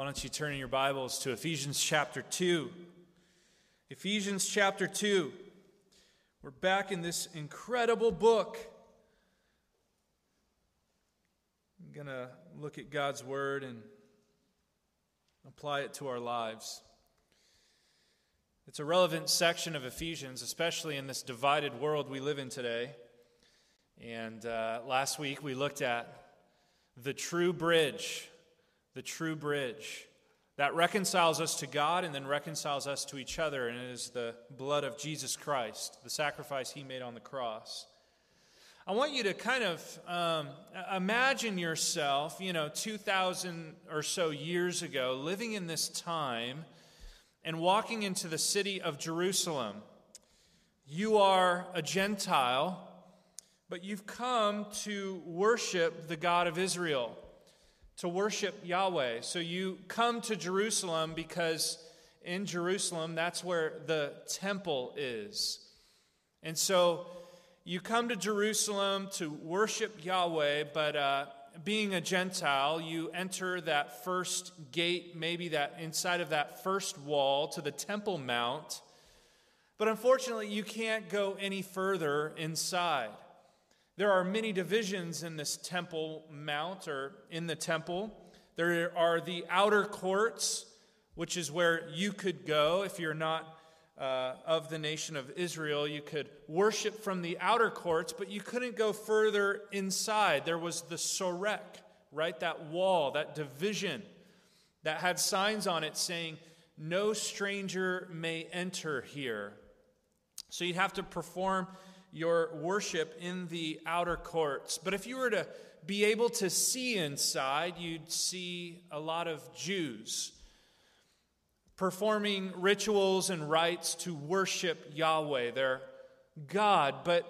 Why don't you turn in your Bibles to Ephesians chapter 2? Ephesians chapter 2. We're back in this incredible book. I'm going to look at God's Word and apply it to our lives. It's a relevant section of Ephesians, especially in this divided world we live in today. And uh, last week we looked at the true bridge the true bridge that reconciles us to God and then reconciles us to each other, and it is the blood of Jesus Christ, the sacrifice he made on the cross. I want you to kind of um, imagine yourself, you know, 2,000 or so years ago, living in this time and walking into the city of Jerusalem. You are a Gentile, but you've come to worship the God of Israel to worship Yahweh. So you come to Jerusalem because in Jerusalem, that's where the temple is. And so you come to Jerusalem to worship Yahweh, but uh, being a Gentile, you enter that first gate, maybe that inside of that first wall to the Temple Mount. But unfortunately, you can't go any further inside. There are many divisions in this temple mount or in the temple. There are the outer courts, which is where you could go if you're not uh, of the nation of Israel. You could worship from the outer courts, but you couldn't go further inside. There was the soreg, right? That wall, that division that had signs on it saying, No stranger may enter here. So you'd have to perform your worship in the outer courts. But if you were to be able to see inside, you'd see a lot of Jews performing rituals and rites to worship Yahweh, their God. But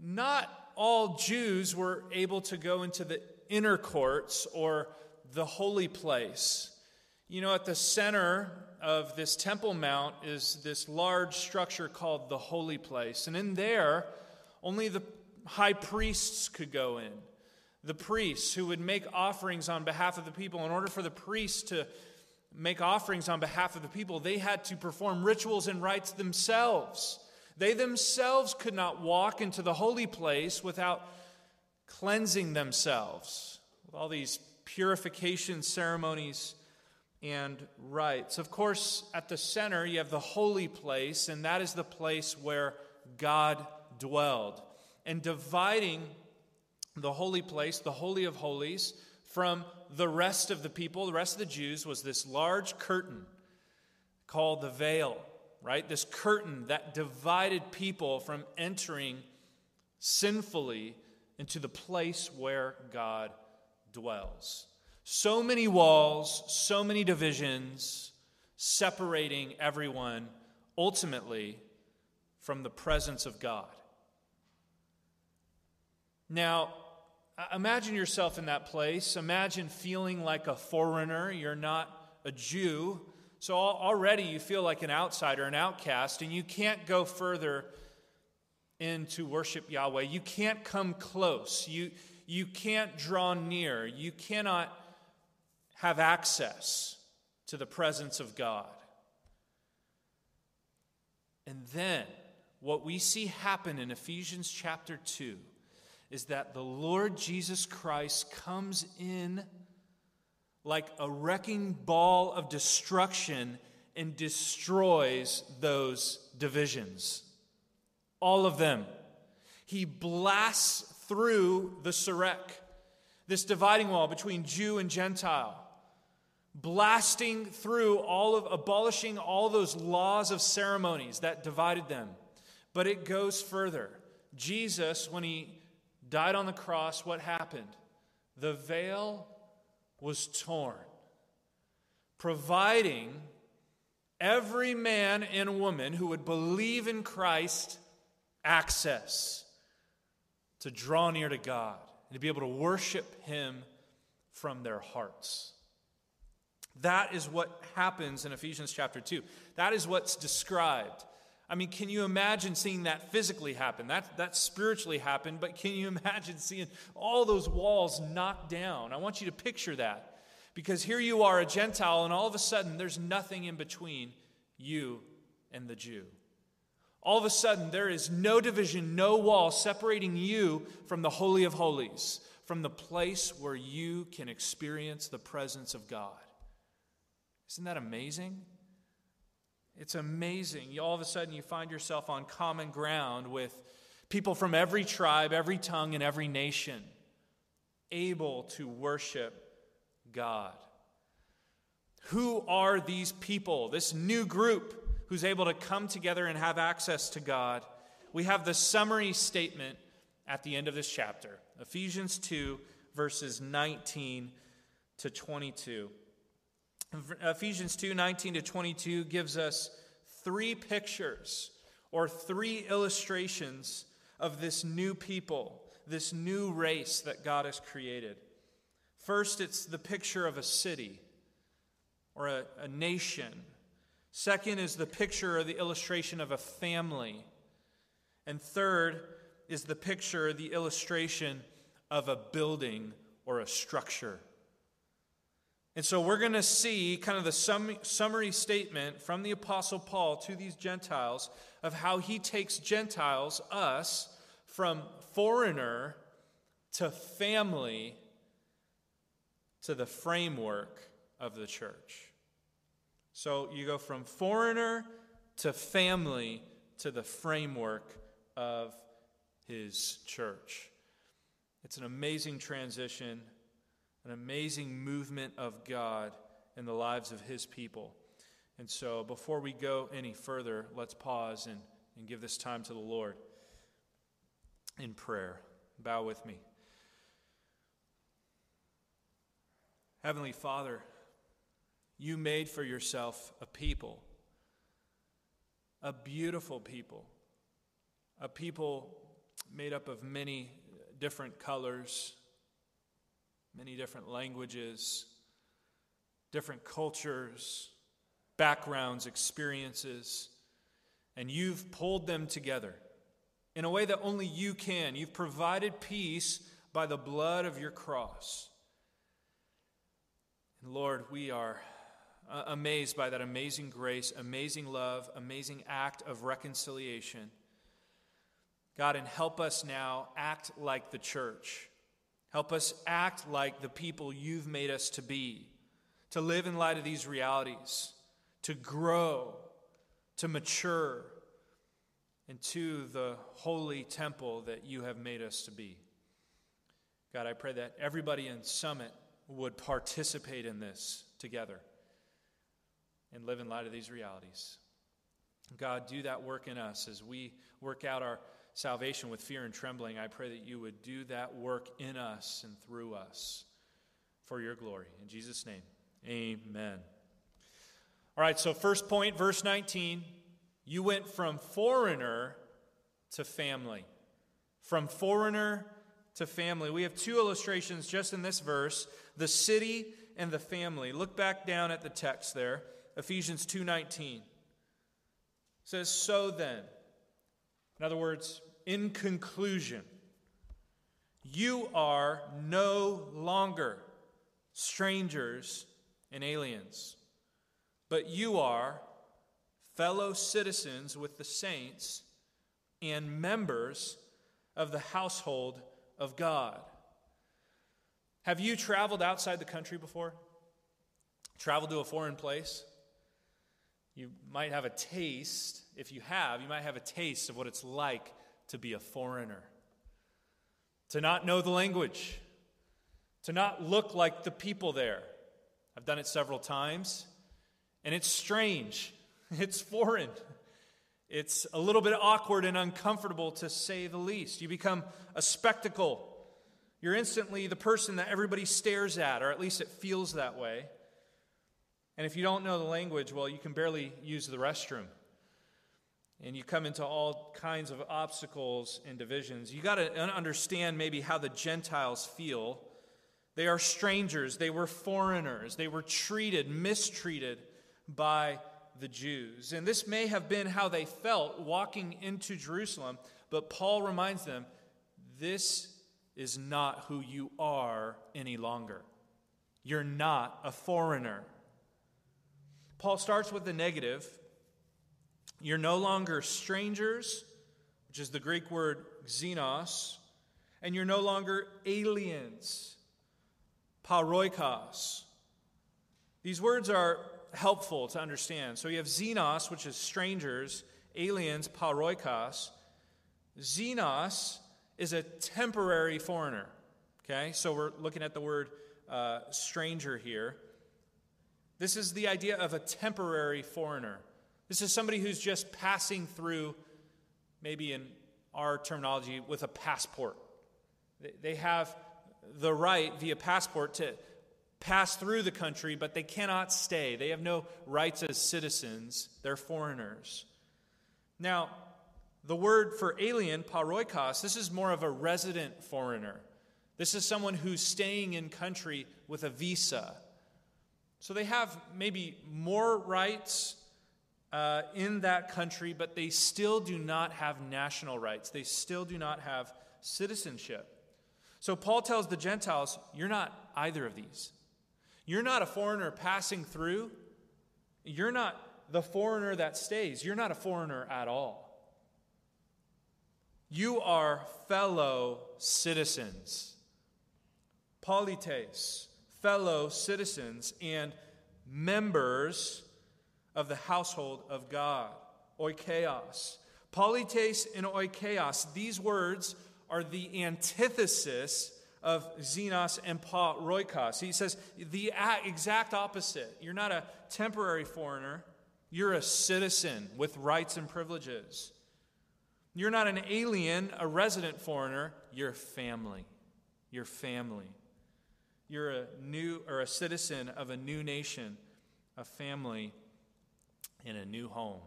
not all Jews were able to go into the inner courts or the holy place. You know, at the center of this Temple Mount is this large structure called the Holy Place. And in there, only the high priests could go in. The priests who would make offerings on behalf of the people. In order for the priests to make offerings on behalf of the people, they had to perform rituals and rites themselves. They themselves could not walk into the holy place without cleansing themselves with all these purification ceremonies and rites. Of course, at the center, you have the holy place, and that is the place where God dwelled, and dividing the holy place, the Holy of Holies, from the rest of the people, the rest of the Jews, was this large curtain called the veil, right? This curtain that divided people from entering sinfully into the place where God dwells. So many walls, so many divisions separating everyone ultimately from the presence of God. Now, imagine yourself in that place. Imagine feeling like a foreigner. You're not a Jew. So already you feel like an outsider, an outcast, and you can't go further in to worship Yahweh. You can't come close. You, you can't draw near. You cannot have access to the presence of God. And then, what we see happen in Ephesians chapter 2 is that the Lord Jesus Christ comes in like a wrecking ball of destruction and destroys those divisions. All of them. He blasts through the Soreg, this dividing wall between Jew and Gentile, blasting through all of, abolishing all those laws of ceremonies that divided them. But it goes further. Jesus, when he died on the cross, what happened? The veil was torn, providing every man and woman who would believe in Christ access to draw near to God and to be able to worship Him from their hearts. That is what happens in Ephesians chapter 2. That is what's described. I mean, can you imagine seeing that physically happen? That, that spiritually happened, but can you imagine seeing all those walls knocked down? I want you to picture that. Because here you are, a Gentile, and all of a sudden there's nothing in between you and the Jew. All of a sudden, there is no division, no wall separating you from the Holy of Holies, from the place where you can experience the presence of God. Isn't that amazing? It's amazing. All of a sudden, you find yourself on common ground with people from every tribe, every tongue, and every nation, able to worship God. Who are these people, this new group who's able to come together and have access to God? We have the summary statement at the end of this chapter Ephesians 2, verses 19 to 22. Ephesians 2 19 to 22 gives us three pictures or three illustrations of this new people, this new race that God has created. First, it's the picture of a city or a, a nation. Second is the picture or the illustration of a family. And third is the picture, the illustration of a building or a structure. And so we're going to see kind of the sum, summary statement from the Apostle Paul to these Gentiles of how he takes Gentiles, us, from foreigner to family to the framework of the church. So you go from foreigner to family to the framework of his church. It's an amazing transition an amazing movement of God in the lives of his people. And so, before we go any further, let's pause and, and give this time to the Lord in prayer. Bow with me. Heavenly Father, you made for yourself a people, a beautiful people, a people made up of many different colors many different languages, different cultures, backgrounds, experiences, and you've pulled them together in a way that only you can. You've provided peace by the blood of your cross. And Lord, we are uh, amazed by that amazing grace, amazing love, amazing act of reconciliation. God, and help us now act like the church Help us act like the people you've made us to be, to live in light of these realities, to grow, to mature into the holy temple that you have made us to be. God, I pray that everybody in Summit would participate in this together and live in light of these realities. God, do that work in us as we work out our salvation with fear and trembling, I pray that you would do that work in us and through us for your glory. In Jesus' name, amen. All right, so first point, verse 19. You went from foreigner to family. From foreigner to family. We have two illustrations just in this verse the city and the family. Look back down at the text there, Ephesians 2:19. says, So then. In other words, in conclusion, you are no longer strangers and aliens, but you are fellow citizens with the saints and members of the household of God. Have you traveled outside the country before? Traveled to a foreign place? You might have a taste, if you have, you might have a taste of what it's like to be a foreigner, to not know the language, to not look like the people there. I've done it several times, and it's strange. It's foreign. It's a little bit awkward and uncomfortable to say the least. You become a spectacle. You're instantly the person that everybody stares at, or at least it feels that way. And if you don't know the language, well, you can barely use the restroom and you come into all kinds of obstacles and divisions. You got to understand maybe how the Gentiles feel. They are strangers, they were foreigners, they were treated, mistreated by the Jews. And this may have been how they felt walking into Jerusalem, but Paul reminds them this is not who you are any longer. You're not a foreigner. Paul starts with the negative. You're no longer strangers, which is the Greek word xenos, and you're no longer aliens, paroikos. These words are helpful to understand. So you have xenos, which is strangers, aliens, paroikos. Xenos is a temporary foreigner. Okay, so we're looking at the word uh, stranger here. This is the idea of a temporary foreigner. This is somebody who's just passing through, maybe in our terminology, with a passport. They have the right via passport to pass through the country, but they cannot stay. They have no rights as citizens, they're foreigners. Now, the word for alien, paroikos, this is more of a resident foreigner. This is someone who's staying in country with a visa. So they have maybe more rights uh, in that country, but they still do not have national rights. They still do not have citizenship. So Paul tells the Gentiles, You're not either of these. You're not a foreigner passing through. You're not the foreigner that stays. You're not a foreigner at all. You are fellow citizens. Polites, fellow citizens, and members of the household of God. Oikeos. Polites and oikeos, these words are the antithesis of xenos and paroikos. He says the exact opposite. You're not a temporary foreigner, you're a citizen with rights and privileges. You're not an alien, a resident foreigner, you're family. You're family. You're a new or a citizen of a new nation, a family in a new home.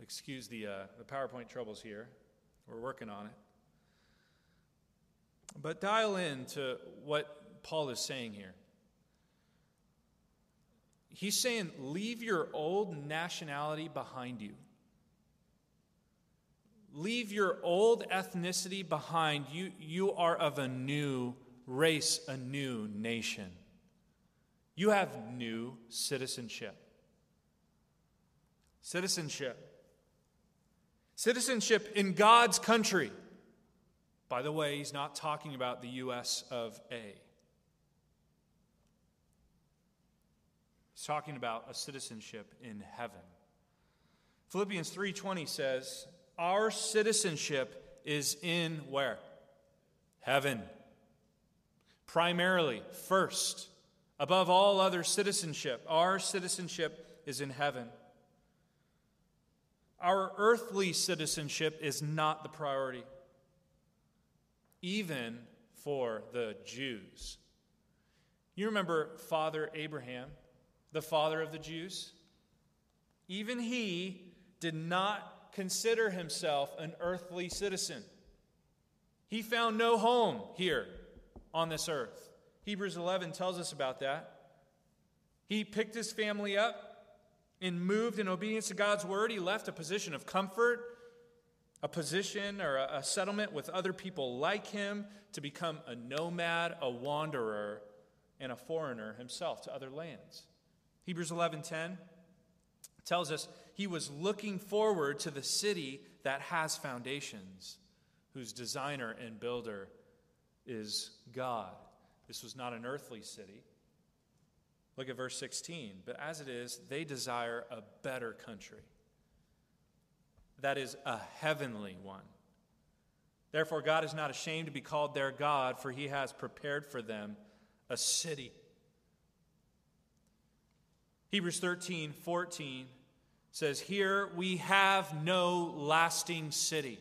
Excuse the, uh, the PowerPoint troubles here. We're working on it. But dial in to what Paul is saying here. He's saying, leave your old nationality behind you. Leave your old ethnicity behind. You, you are of a new race, a new nation. You have new citizenship. Citizenship. Citizenship in God's country. By the way, he's not talking about the U.S. of A. He's talking about a citizenship in heaven. Philippians 3:20 says, "Our citizenship is in where? Heaven. Primarily, first, above all other citizenship, our citizenship is in heaven. Our earthly citizenship is not the priority even for the Jews. You remember Father Abraham, the father of the Jews? Even he did not consider himself an earthly citizen. He found no home here on this earth. Hebrews 11 tells us about that. He picked his family up and moved in obedience to God's word. He left a position of comfort a position or a, settlement with other people like him to become a nomad, a wanderer, and a foreigner himself to other lands. Hebrews 11:10 tells us he was looking forward to the city that has foundations, whose designer and builder is God. This was not an earthly city. Look at verse 16. But as it is, they desire a better country that is a heavenly one. Therefore, God is not ashamed to be called their God, for he has prepared for them a city. Hebrews 13, 14 says, Here we have no lasting city,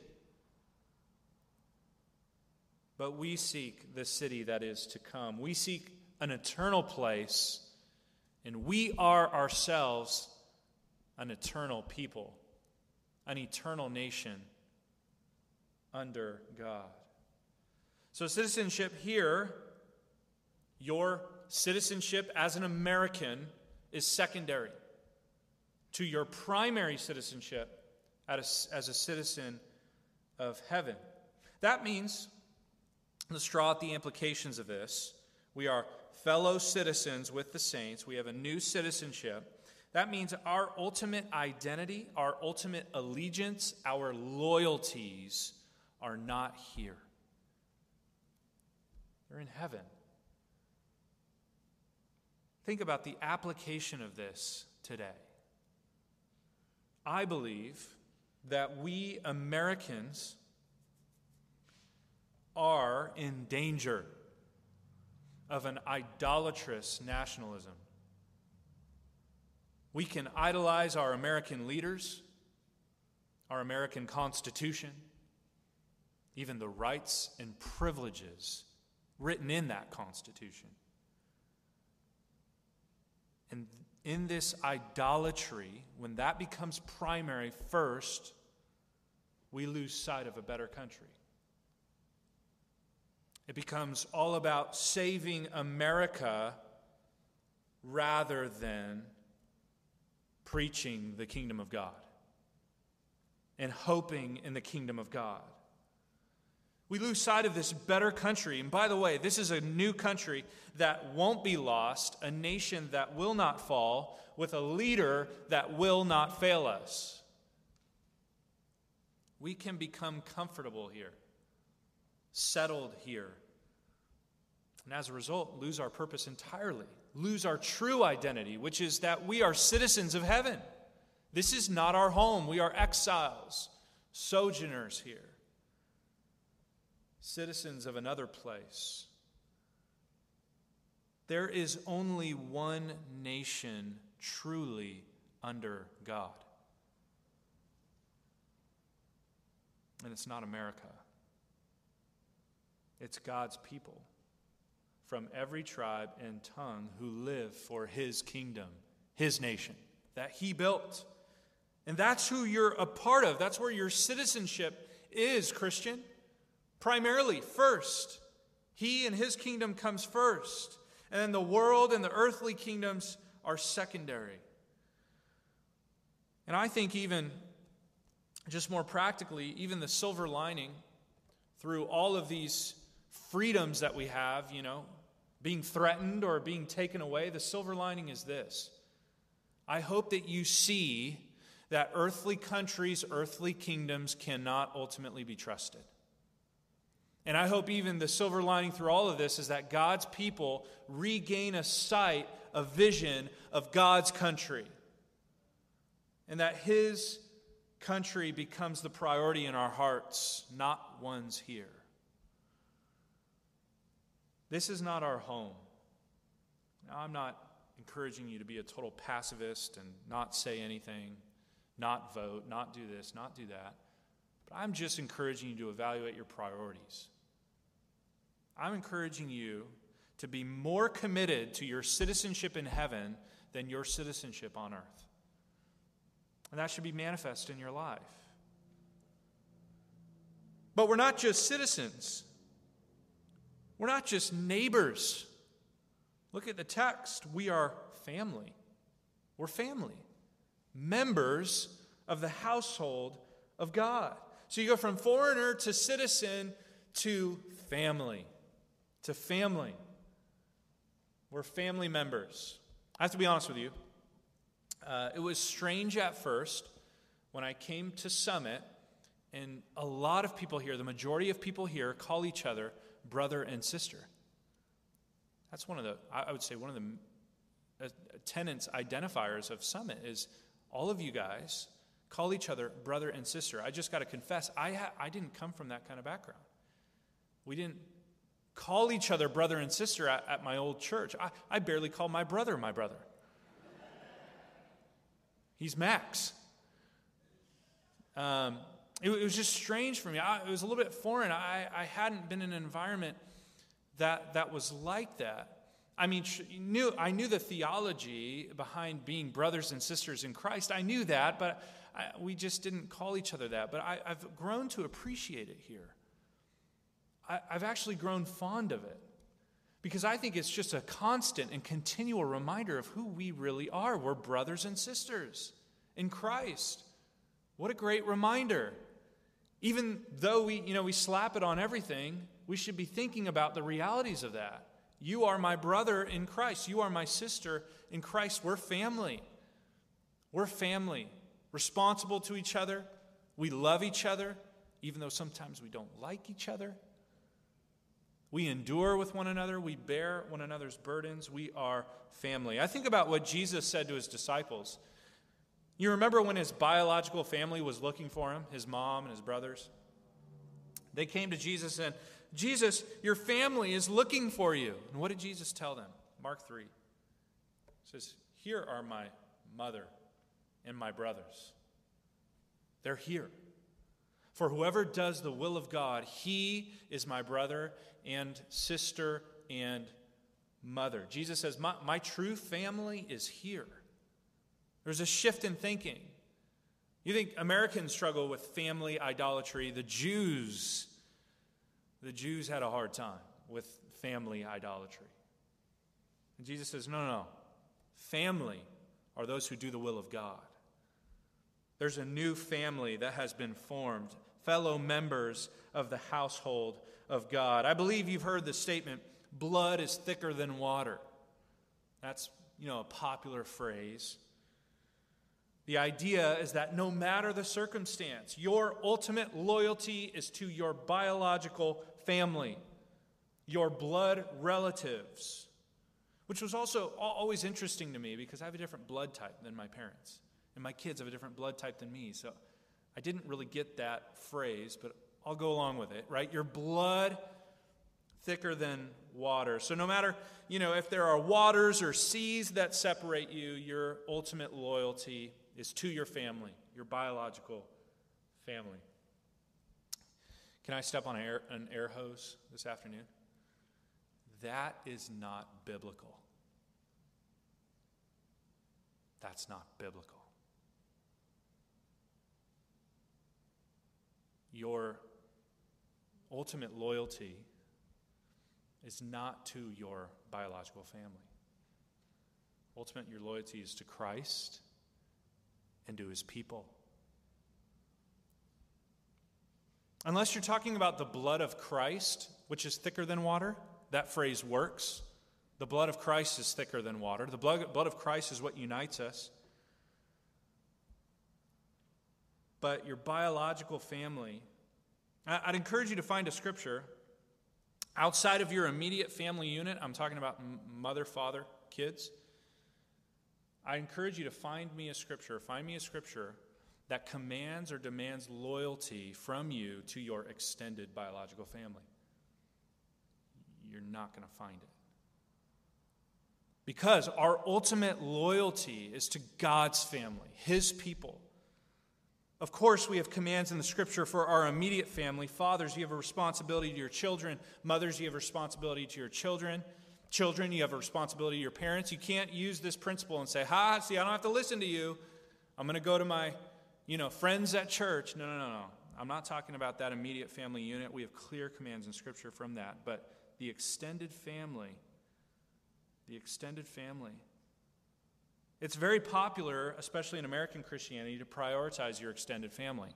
but we seek the city that is to come. We seek an eternal place, and we are ourselves an eternal people an eternal nation under God. So, citizenship here, your citizenship as an American, is secondary to your primary citizenship as a, as a citizen of heaven. That means, let's draw out the implications of this. We are fellow citizens with the saints. We have a new citizenship. That means our ultimate identity, our ultimate allegiance, our loyalties are not here. They're in heaven. Think about the application of this today. I believe that we Americans are in danger of an idolatrous nationalism. We can idolize our American leaders, our American Constitution, even the rights and privileges written in that Constitution. And in this idolatry, when that becomes primary first, we lose sight of a better country. It becomes all about saving America rather than preaching the kingdom of God and hoping in the kingdom of God. We lose sight of this better country. And by the way, this is a new country that won't be lost, a nation that will not fall, with a leader that will not fail us. We can become comfortable here, settled here, and as a result, lose our purpose entirely, lose our true identity, which is that we are citizens of heaven. This is not our home. We are exiles, sojourners here citizens of another place. There is only one nation truly under God. And it's not America, it's God's people from every tribe and tongue who live for his kingdom, his nation that he built. And that's who you're a part of. That's where your citizenship is, Christian. Primarily, first. He and his kingdom comes first. And then the world and the earthly kingdoms are secondary. And I think, even just more practically, even the silver lining through all of these freedoms that we have, you know, being threatened or being taken away, the silver lining is this. I hope that you see that earthly countries, earthly kingdoms cannot ultimately be trusted. And I hope even the silver lining through all of this is that God's people regain a sight, a vision of God's country. And that His country becomes the priority in our hearts, not one's here. This is not our home. Now, I'm not encouraging you to be a total pacifist and not say anything, not vote, not do this, not do that. But I'm just encouraging you to evaluate your priorities. I'm encouraging you to be more committed to your citizenship in heaven than your citizenship on earth. And that should be manifest in your life. But we're not just citizens, we're not just neighbors. Look at the text. We are family. We're family, members of the household of God. So you go from foreigner to citizen to family to family. We're family members. I have to be honest with you. Uh, it was strange at first when I came to Summit, and a lot of people here, the majority of people here, call each other brother and sister. That's one of the, I would say, one of the uh, tenants, identifiers of Summit is all of you guys call each other brother and sister. I just got to confess, I, ha- I didn't come from that kind of background. We didn't call each other brother and sister at, at my old church. I, I barely call my brother my brother. He's Max. Um, it, it, was just strange for me. I, it was a little bit foreign. I, I hadn't been in an environment that, that was like that. I mean, knew, I knew the theology behind being brothers and sisters in Christ. I knew that, but I, we just didn't call each other that. But I, I've grown to appreciate it here. I, I've actually grown fond of it because I think it's just a constant and continual reminder of who we really are. We're brothers and sisters in Christ. What a great reminder. Even though we, you know, we slap it on everything, we should be thinking about the realities of that You are my brother in Christ. You are my sister in Christ. We're family. We're family, responsible to each other. We love each other, even though sometimes we don't like each other. We endure with one another. We bear one another's burdens. We are family. I think about what Jesus said to his disciples. You remember when his biological family was looking for him, his mom and his brothers? They came to Jesus and, Jesus, your family is looking for you. And what did Jesus tell them? Mark 3 says, Here are my mother and my brothers. They're here. For whoever does the will of God, he is my brother and sister and mother. Jesus says, My, my true family is here. There's a shift in thinking. You think Americans struggle with family idolatry. The Jews, the Jews had a hard time with family idolatry. And Jesus says, No, no, no. Family are those who do the will of God. There's a new family that has been formed, fellow members of the household of God. I believe you've heard the statement blood is thicker than water. That's, you know, a popular phrase. The idea is that no matter the circumstance, your ultimate loyalty is to your biological family, your blood relatives, which was also always interesting to me because I have a different blood type than my parents. And my kids have a different blood type than me. So I didn't really get that phrase, but I'll go along with it, right? Your blood thicker than water. So no matter, you know, if there are waters or seas that separate you, your ultimate loyalty is to your family, your biological family. Can I step on an air, an air hose this afternoon? That is not biblical. That's not biblical. your ultimate loyalty is not to your biological family. Ultimate, your loyalty is to Christ and to his people. Unless you're talking about the blood of Christ, which is thicker than water, that phrase works. The blood of Christ is thicker than water. The blood, blood of Christ is what unites us. but your biological family. I'd encourage you to find a scripture outside of your immediate family unit. I'm talking about mother, father, kids. I encourage you to find me a scripture, find me a scripture that commands or demands loyalty from you to your extended biological family. You're not going to find it. Because our ultimate loyalty is to God's family, His people. Of course, we have commands in the scripture for our immediate family. Fathers, you have a responsibility to your children. Mothers, you have a responsibility to your children. Children, you have a responsibility to your parents. You can't use this principle and say, ha, see, I don't have to listen to you. I'm going to go to my, you know, friends at church. No, no, no, no. I'm not talking about that immediate family unit. We have clear commands in scripture from that. But the extended family, the extended family, it's very popular, especially in American Christianity, to prioritize your extended family,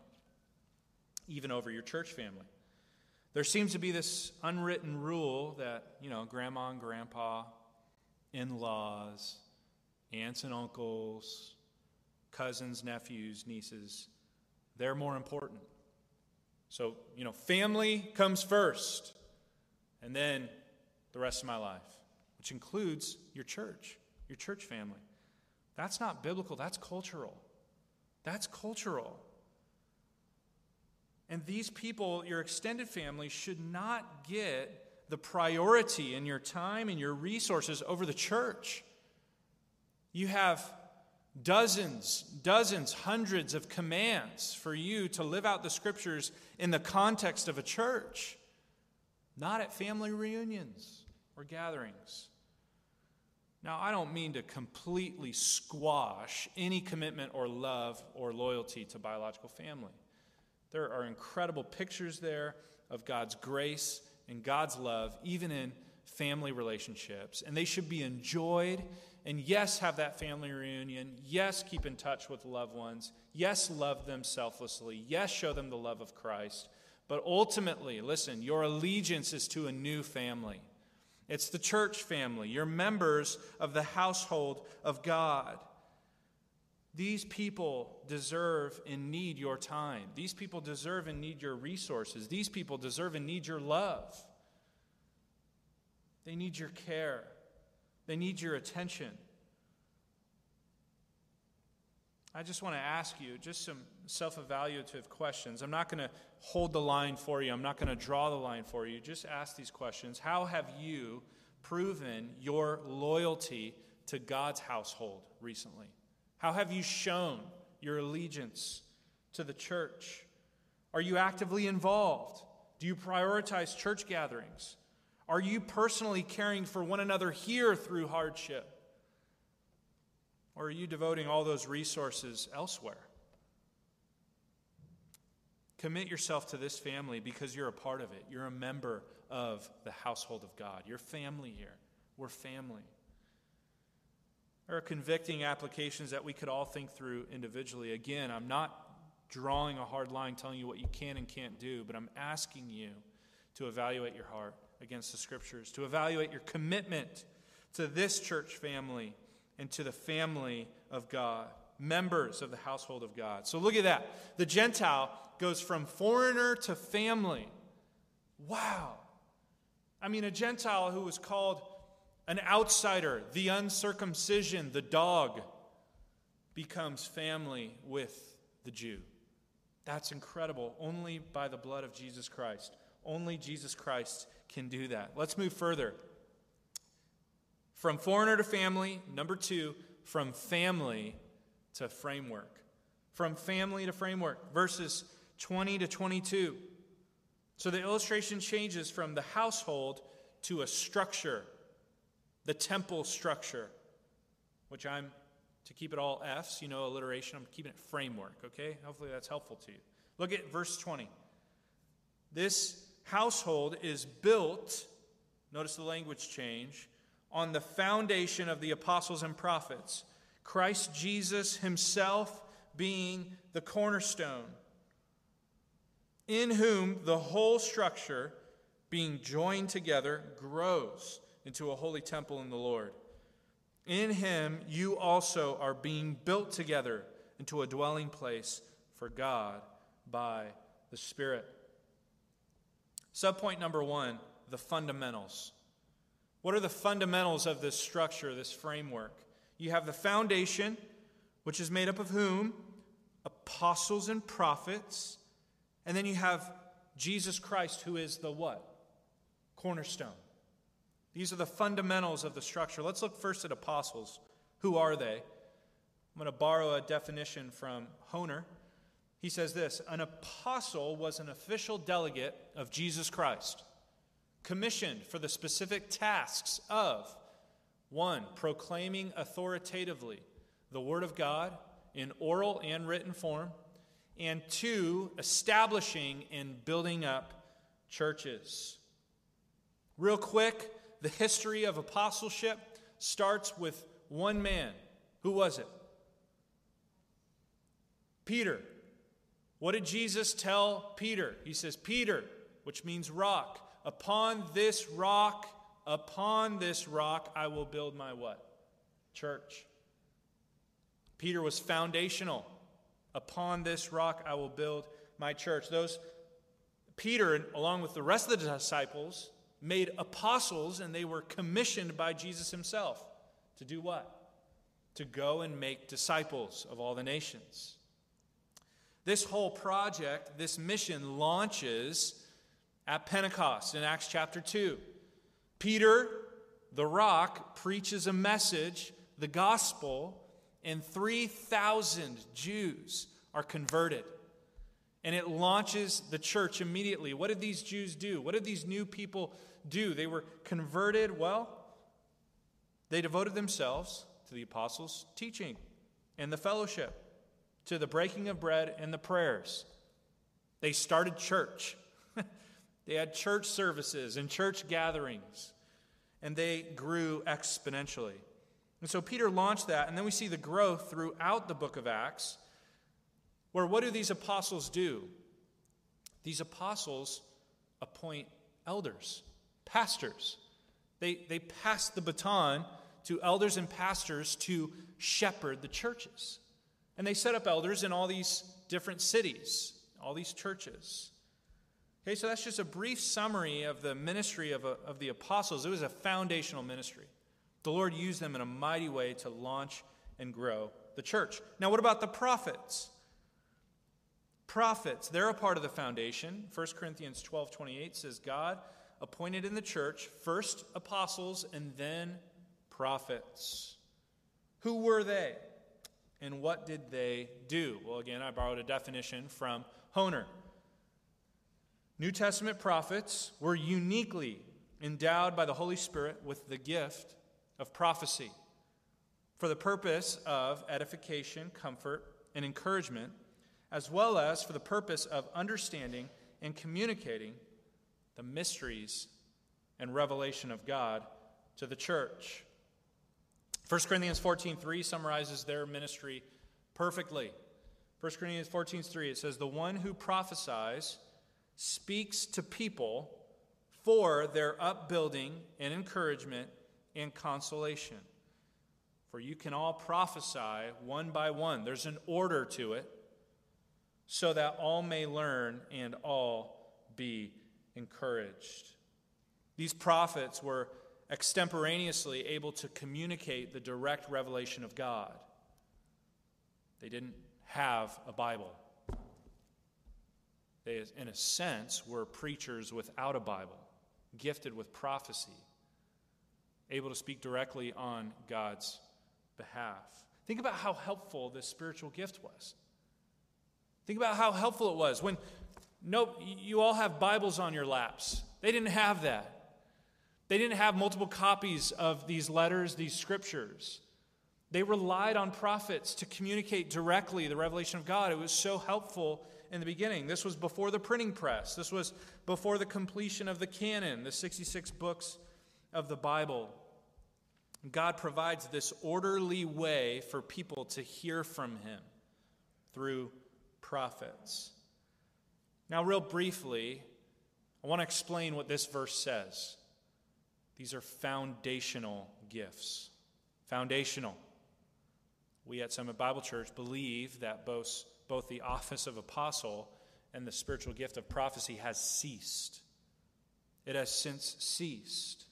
even over your church family. There seems to be this unwritten rule that, you know, grandma and grandpa, in laws, aunts and uncles, cousins, nephews, nieces, they're more important. So, you know, family comes first, and then the rest of my life, which includes your church, your church family. That's not biblical, that's cultural. That's cultural. And these people, your extended family, should not get the priority in your time and your resources over the church. You have dozens, dozens, hundreds of commands for you to live out the scriptures in the context of a church, not at family reunions or gatherings. Now, I don't mean to completely squash any commitment or love or loyalty to biological family. There are incredible pictures there of God's grace and God's love, even in family relationships. And they should be enjoyed. And yes, have that family reunion. Yes, keep in touch with loved ones. Yes, love them selflessly. Yes, show them the love of Christ. But ultimately, listen, your allegiance is to a new family. It's the church family. You're members of the household of God. These people deserve and need your time. These people deserve and need your resources. These people deserve and need your love. They need your care. They need your attention. I just want to ask you just some self evaluative questions. I'm not going to hold the line for you, I'm not going to draw the line for you. Just ask these questions. How have you proven your loyalty to God's household recently? How have you shown your allegiance to the church? Are you actively involved? Do you prioritize church gatherings? Are you personally caring for one another here through hardship? Or are you devoting all those resources elsewhere? Commit yourself to this family because you're a part of it. You're a member of the household of God. You're family here. We're family. There are convicting applications that we could all think through individually. Again, I'm not drawing a hard line telling you what you can and can't do, but I'm asking you to evaluate your heart against the scriptures, to evaluate your commitment to this church family and to the family of God, members of the household of God. So look at that. The Gentile goes from foreigner to family. Wow. I mean, a Gentile who was called an outsider, the uncircumcision, the dog, becomes family with the Jew. That's incredible. Only by the blood of Jesus Christ. Only Jesus Christ can do that. Let's move further. From foreigner to family, number two, from family to framework. From family to framework, verses 20 to 22. So the illustration changes from the household to a structure, the temple structure, which I'm, to keep it all F's, you know, alliteration, I'm keeping it framework, okay? Hopefully that's helpful to you. Look at verse 20. This household is built, notice the language change, on the foundation of the apostles and prophets, Christ Jesus himself being the cornerstone, in whom the whole structure, being joined together, grows into a holy temple in the Lord. In him you also are being built together into a dwelling place for God by the Spirit. Subpoint number one the fundamentals. What are the fundamentals of this structure, this framework? You have the foundation, which is made up of whom? Apostles and prophets. And then you have Jesus Christ, who is the what? Cornerstone. These are the fundamentals of the structure. Let's look first at apostles. Who are they? I'm going to borrow a definition from Hoehner. He says this An apostle was an official delegate of Jesus Christ, commissioned for the specific tasks of one, proclaiming authoritatively the Word of God in oral and written form, and two, establishing and building up churches. Real quick, the history of apostleship starts with one man. Who was it? Peter. What did Jesus tell Peter? He says, Peter, which means rock, upon this rock, upon this rock, I will build my what? Church. Peter was foundational. Upon this rock, I will build my church. Those Peter, along with the rest of the disciples, made apostles, and they were commissioned by Jesus himself to do what? To go and make disciples of all the nations. This whole project, this mission launches at Pentecost in Acts chapter 2. Peter, the rock, preaches a message, the gospel, and 3,000 Jews are converted. And it launches the church immediately. What did these Jews do? What did these new people do? They were converted. Well, they devoted themselves to the apostles' teaching and the fellowship to the breaking of bread and the prayers. They started church. they had church services and church gatherings, and they grew exponentially. And so Peter launched that, and then we see the growth throughout the book of Acts, where what do these apostles do? These apostles appoint elders, pastors. They, they pass the baton to elders and pastors to shepherd the churches. And they set up elders in all these different cities, all these churches. Okay, so that's just a brief summary of the ministry of, a, of the apostles. It was a foundational ministry. The Lord used them in a mighty way to launch and grow the church. Now, what about the prophets? Prophets, they're a part of the foundation. 1 Corinthians 12 28 says, God appointed in the church first apostles and then prophets. Who were they? And what did they do? Well, again, I borrowed a definition from Hoehner. New Testament prophets were uniquely endowed by the Holy Spirit with the gift of prophecy for the purpose of edification, comfort, and encouragement, as well as for the purpose of understanding and communicating the mysteries and revelation of God to the church. 1 Corinthians 14:3 summarizes their ministry perfectly. 1 Corinthians 14:3 it says the one who prophesies speaks to people for their upbuilding and encouragement and consolation. For you can all prophesy one by one. There's an order to it so that all may learn and all be encouraged. These prophets were extemporaneously able to communicate the direct revelation of God. They didn't have a Bible. They, in a sense, were preachers without a Bible, gifted with prophecy, able to speak directly on God's behalf. Think about how helpful this spiritual gift was. Think about how helpful it was when nope, you all have Bibles on your laps. They didn't have that. They didn't have multiple copies of these letters, these scriptures. They relied on prophets to communicate directly the revelation of God. It was so helpful in the beginning. This was before the printing press, this was before the completion of the canon, the 66 books of the Bible. God provides this orderly way for people to hear from Him through prophets. Now, real briefly, I want to explain what this verse says. These are foundational gifts. Foundational. We at Summit Bible Church believe that both both the office of apostle and the spiritual gift of prophecy has ceased. It has since ceased.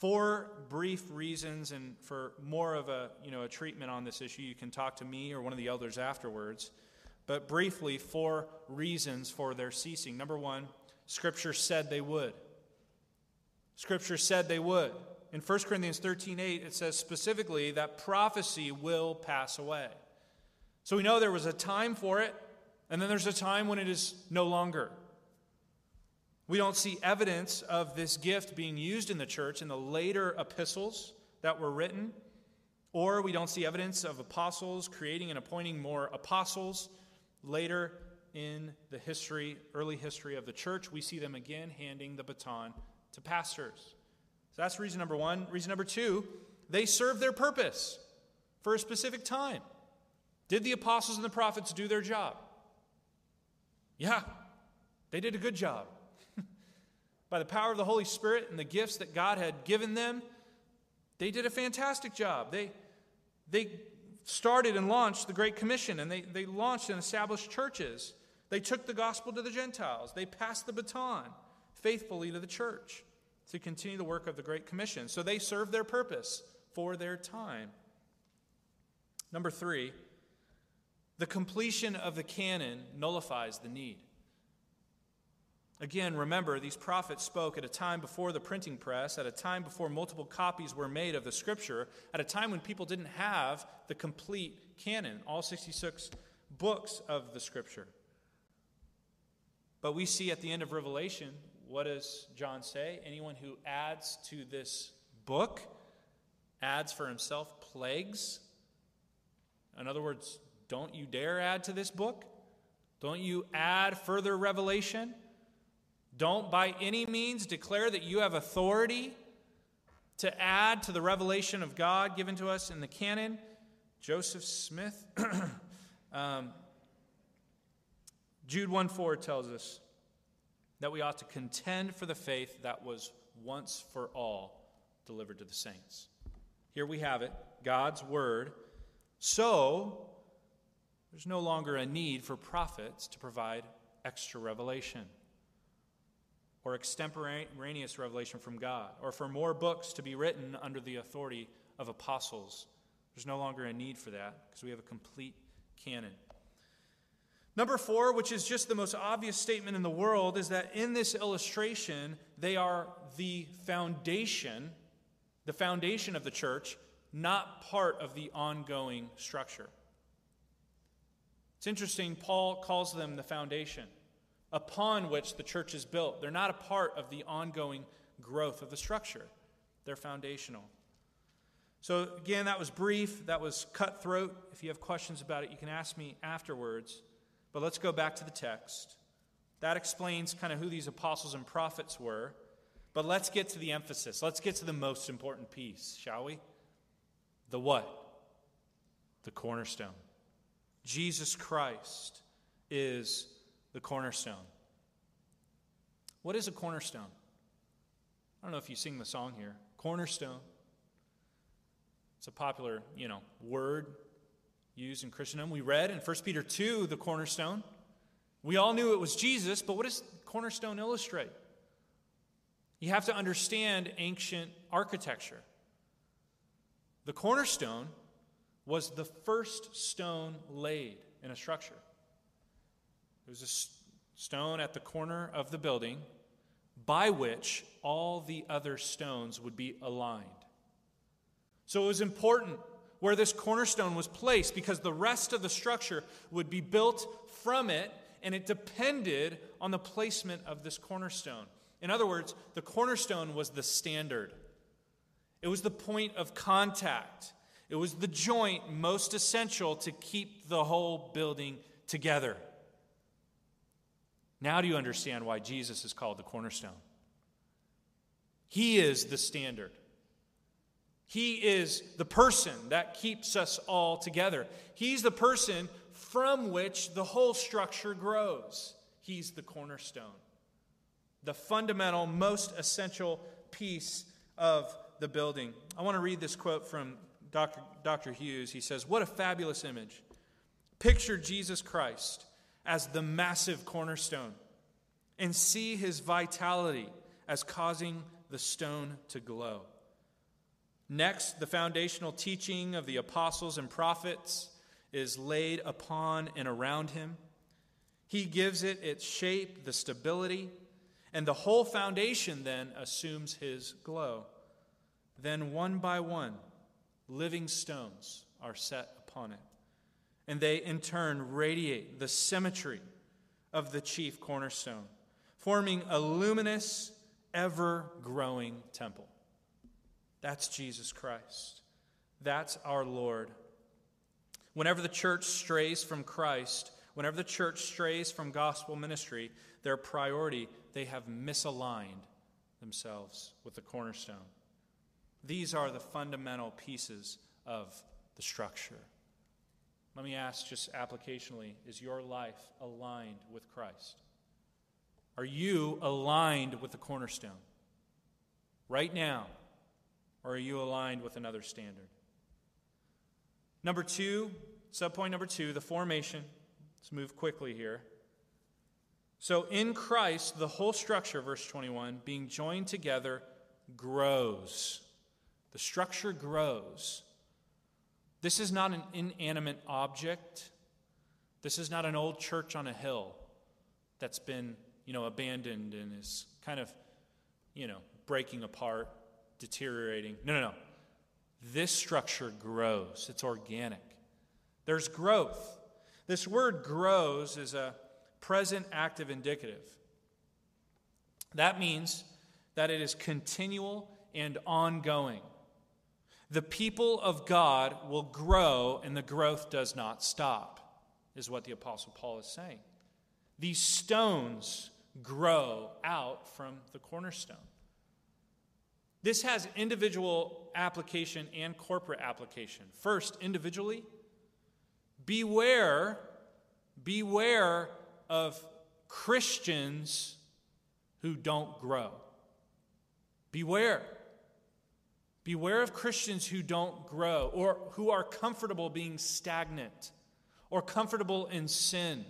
For brief reasons, and for more of a, you know, a treatment on this issue, you can talk to me or one of the elders afterwards. But briefly, four reasons for their ceasing. Number one, Scripture said they would. Scripture said they would. In 1 Corinthians 13 8, it says specifically that prophecy will pass away. So we know there was a time for it, and then there's a time when it is no longer. We don't see evidence of this gift being used in the church in the later epistles that were written, or we don't see evidence of apostles creating and appointing more apostles later in the history, early history of the church. We see them again handing the baton to pastors. So that's reason number one. Reason number two, they serve their purpose for a specific time. Did the apostles and the prophets do their job? Yeah, they did a good job. By the power of the Holy Spirit and the gifts that God had given them, they did a fantastic job. They, they started and launched the Great Commission, and they, they launched and established churches. They took the gospel to the Gentiles. They passed the baton faithfully to the church to continue the work of the Great Commission. So they served their purpose for their time. Number three, the completion of the canon nullifies the need. Again, remember, these prophets spoke at a time before the printing press, at a time before multiple copies were made of the scripture, at a time when people didn't have the complete canon, all 66 books of the scripture. But we see at the end of Revelation, what does John say? Anyone who adds to this book adds for himself plagues. In other words, don't you dare add to this book. Don't you add further revelation. Don't by any means declare that you have authority to add to the revelation of God given to us in the canon. Joseph Smith, um, Jude 1 4 tells us that we ought to contend for the faith that was once for all delivered to the saints. Here we have it God's word. So, there's no longer a need for prophets to provide extra revelation or extemporaneous revelation from God, or for more books to be written under the authority of apostles. There's no longer a need for that because we have a complete canon. Number four, which is just the most obvious statement in the world, is that in this illustration, they are the foundation, the foundation of the church, not part of the ongoing structure. It's interesting, Paul calls them the foundation upon which the church is built. They're not a part of the ongoing growth of the structure, they're foundational. So, again, that was brief, that was cutthroat. If you have questions about it, you can ask me afterwards. But let's go back to the text. That explains kind of who these apostles and prophets were. But let's get to the emphasis. Let's get to the most important piece, shall we? The what? The cornerstone. Jesus Christ is the cornerstone. What is a cornerstone? I don't know if you sing the song here. Cornerstone. It's a popular, you know, word used in Christendom. We read in 1 Peter 2 the cornerstone. We all knew it was Jesus, but what does cornerstone illustrate? You have to understand ancient architecture. The cornerstone was the first stone laid in a structure. There was a stone at the corner of the building by which all the other stones would be aligned. So it was important where this cornerstone was placed because the rest of the structure would be built from it, and it depended on the placement of this cornerstone. In other words, the cornerstone was the standard, it was the point of contact, it was the joint most essential to keep the whole building together. Now, do you understand why Jesus is called the cornerstone? He is the standard. He is the person that keeps us all together. He's the person from which the whole structure grows. He's the cornerstone, the fundamental, most essential piece of the building. I want to read this quote from Dr. Dr. Hughes. He says, What a fabulous image. Picture Jesus Christ as the massive cornerstone and see his vitality as causing the stone to glow. Next, the foundational teaching of the apostles and prophets is laid upon and around him. He gives it its shape, the stability, and the whole foundation then assumes his glow. Then, one by one, living stones are set upon it and they in turn radiate the symmetry of the chief cornerstone, forming a luminous, ever growing temple. That's Jesus Christ. That's our Lord. Whenever the church strays from Christ, whenever the church strays from gospel ministry, their priority, they have misaligned themselves with the cornerstone. These are the fundamental pieces of the structure. Let me ask just applicationally is your life aligned with Christ? Are you aligned with the cornerstone right now? Or are you aligned with another standard? Number two, subpoint number two, the formation. Let's move quickly here. So, in Christ, the whole structure, verse 21, being joined together, grows. The structure grows. This is not an inanimate object. This is not an old church on a hill that's been, you know, abandoned and is kind of, you know, breaking apart, deteriorating. No, no, no. This structure grows. It's organic. There's growth. This word grows is a present active indicative. That means that it is continual and ongoing. The people of God will grow, and the growth does not stop, is what the Apostle Paul is saying. These stones grow out from the cornerstone. This has individual application and corporate application. First, individually, beware, beware of Christians who don't grow. Beware. Beware of Christians who don't grow or who are comfortable being stagnant or comfortable in sin.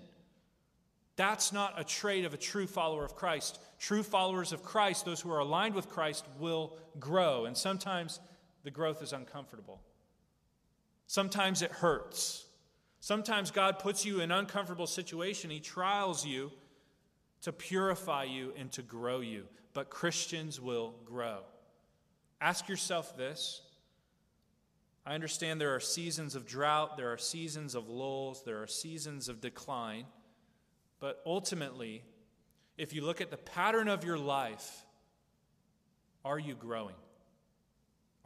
That's not a trait of a true follower of Christ. True followers of Christ, those who are aligned with Christ, will grow. And sometimes the growth is uncomfortable. Sometimes it hurts. Sometimes God puts you in an uncomfortable situation. He trials you to purify you and to grow you. But Christians will grow. Ask yourself this. I understand there are seasons of drought, there are seasons of lulls, there are seasons of decline. But ultimately, if you look at the pattern of your life, are you growing?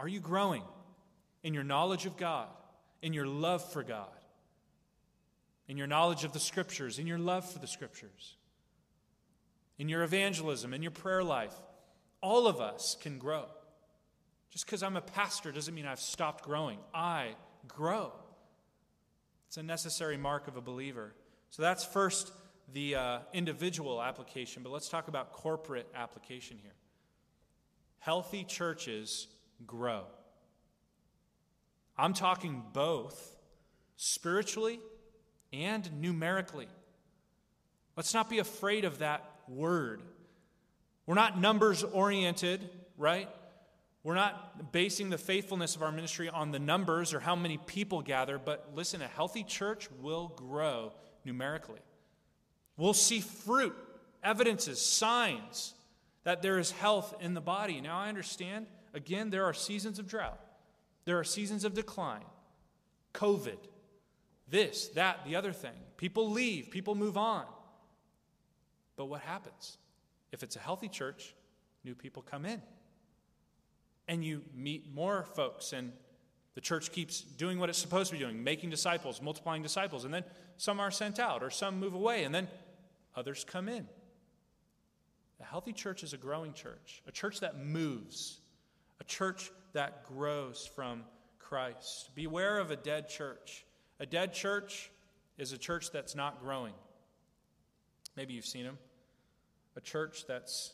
Are you growing in your knowledge of God, in your love for God, in your knowledge of the Scriptures, in your love for the Scriptures, in your evangelism, in your prayer life? All of us can grow. Just because I'm a pastor doesn't mean I've stopped growing. I grow. It's a necessary mark of a believer. So that's first the uh, individual application, but let's talk about corporate application here. Healthy churches grow. I'm talking both spiritually and numerically. Let's not be afraid of that word. We're not numbers oriented, right? We're not basing the faithfulness of our ministry on the numbers or how many people gather, but listen, a healthy church will grow numerically. We'll see fruit, evidences, signs that there is health in the body. Now, I understand, again, there are seasons of drought, there are seasons of decline, COVID, this, that, the other thing. People leave, people move on. But what happens? If it's a healthy church, new people come in. And you meet more folks, and the church keeps doing what it's supposed to be doing, making disciples, multiplying disciples. And then some are sent out, or some move away. And then others come in. A healthy church is a growing church, a church that moves, a church that grows from Christ. Beware of a dead church. A dead church is a church that's not growing. Maybe you've seen them. A church that's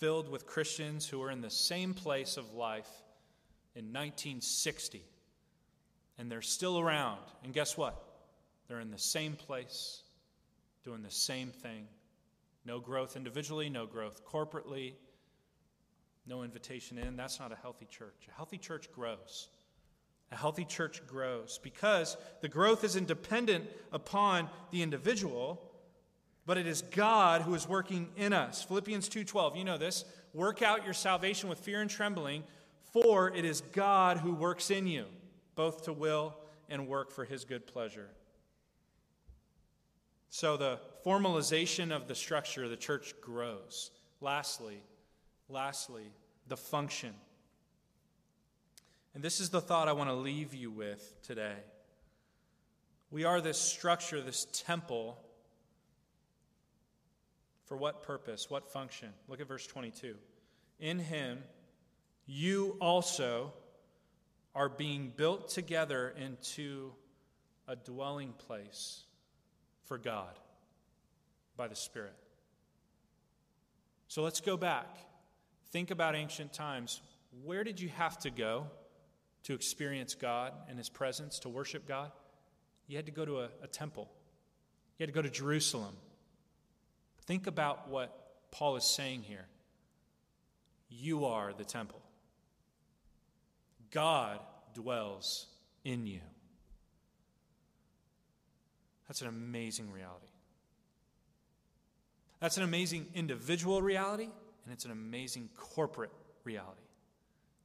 filled with Christians who are in the same place of life in 1960. And they're still around. And guess what? They're in the same place, doing the same thing. No growth individually, no growth corporately, no invitation in. That's not a healthy church. A healthy church grows. A healthy church grows because the growth isn't dependent upon the individual, but it is God who is working in us. Philippians 2:12, you know this. Work out your salvation with fear and trembling, for it is God who works in you, both to will and work for his good pleasure. So the formalization of the structure of the church grows. Lastly, lastly, the function. And this is the thought I want to leave you with today. We are this structure, this temple. For what purpose? What function? Look at verse 22. In him, you also are being built together into a dwelling place for God by the Spirit. So let's go back. Think about ancient times. Where did you have to go to experience God and His presence, to worship God? You had to go to a, a temple, you had to go to Jerusalem. Think about what Paul is saying here. You are the temple. God dwells in you. That's an amazing reality. That's an amazing individual reality, and it's an amazing corporate reality.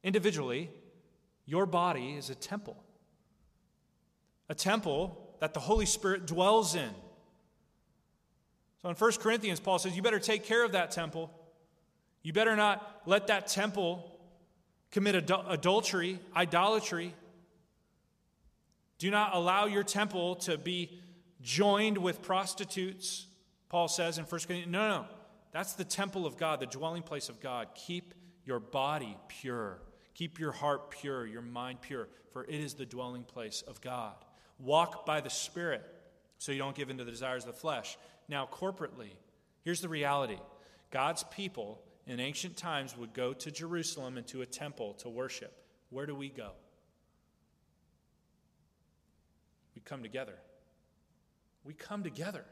Individually, your body is a temple, a temple that the Holy Spirit dwells in. So in 1 Corinthians, Paul says, You better take care of that temple. You better not let that temple commit adultery, idolatry. Do not allow your temple to be joined with prostitutes, Paul says in 1 Corinthians. No, no, that's the temple of God, the dwelling place of God. Keep your body pure. Keep your heart pure, your mind pure, for it is the dwelling place of God. Walk by the Spirit so you don't give in to the desires of the flesh. Now, corporately, here's the reality God's people in ancient times would go to Jerusalem and to a temple to worship, where do we go? We come together. We come together.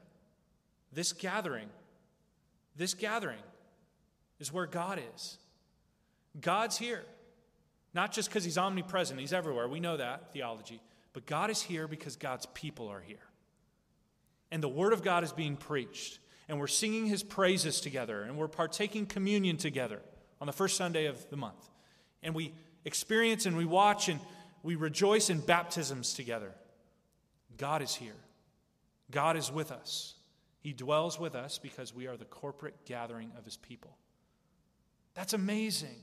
This gathering, this gathering is where God is. God's here. Not just because he's omnipresent, he's everywhere. We know that theology. But God is here because God's people are here. And the word of God is being preached. And we're singing his praises together. And we're partaking communion together on the first Sunday of the month. And we experience and we watch and we rejoice in baptisms together. God is here. God is with us. He dwells with us because we are the corporate gathering of his people. That's amazing.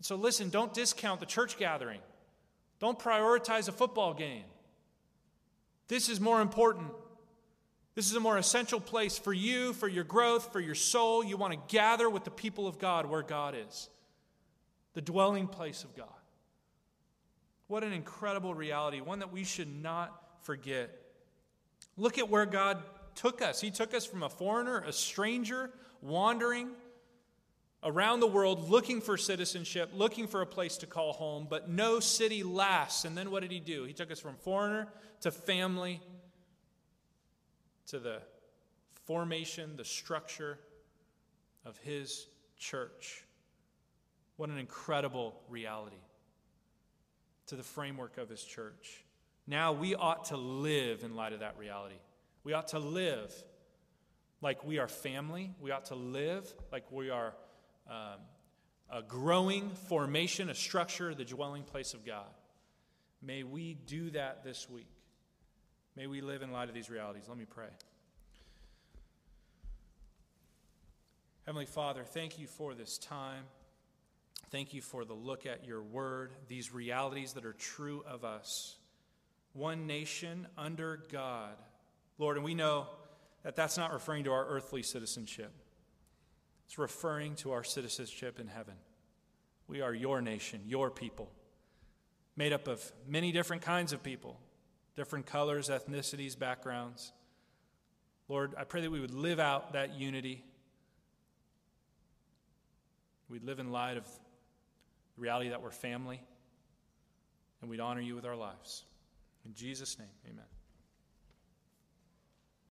So listen, don't discount the church gathering. Don't prioritize a football game. This is more important. This is a more essential place for you, for your growth, for your soul. You want to gather with the people of God where God is, the dwelling place of God. What an incredible reality, one that we should not forget. Look at where God took us. He took us from a foreigner, a stranger, wandering around the world looking for citizenship, looking for a place to call home, but no city lasts. And then what did he do? He took us from foreigner to family to the formation, the structure of his church. What an incredible reality to the framework of his church. Now we ought to live in light of that reality. We ought to live like we are family. We ought to live like we are um, a growing formation, a structure, the dwelling place of God. May we do that this week. May we live in light of these realities. Let me pray. Heavenly Father, thank you for this time. Thank you for the look at your word, these realities that are true of us. One nation under God. Lord, and we know that that's not referring to our earthly citizenship. It's referring to our citizenship in heaven. We are your nation, your people, made up of many different kinds of people, different colors, ethnicities, backgrounds. Lord, I pray that we would live out that unity. We'd live in light of the reality that we're family, and we'd honor you with our lives. In Jesus' name, amen.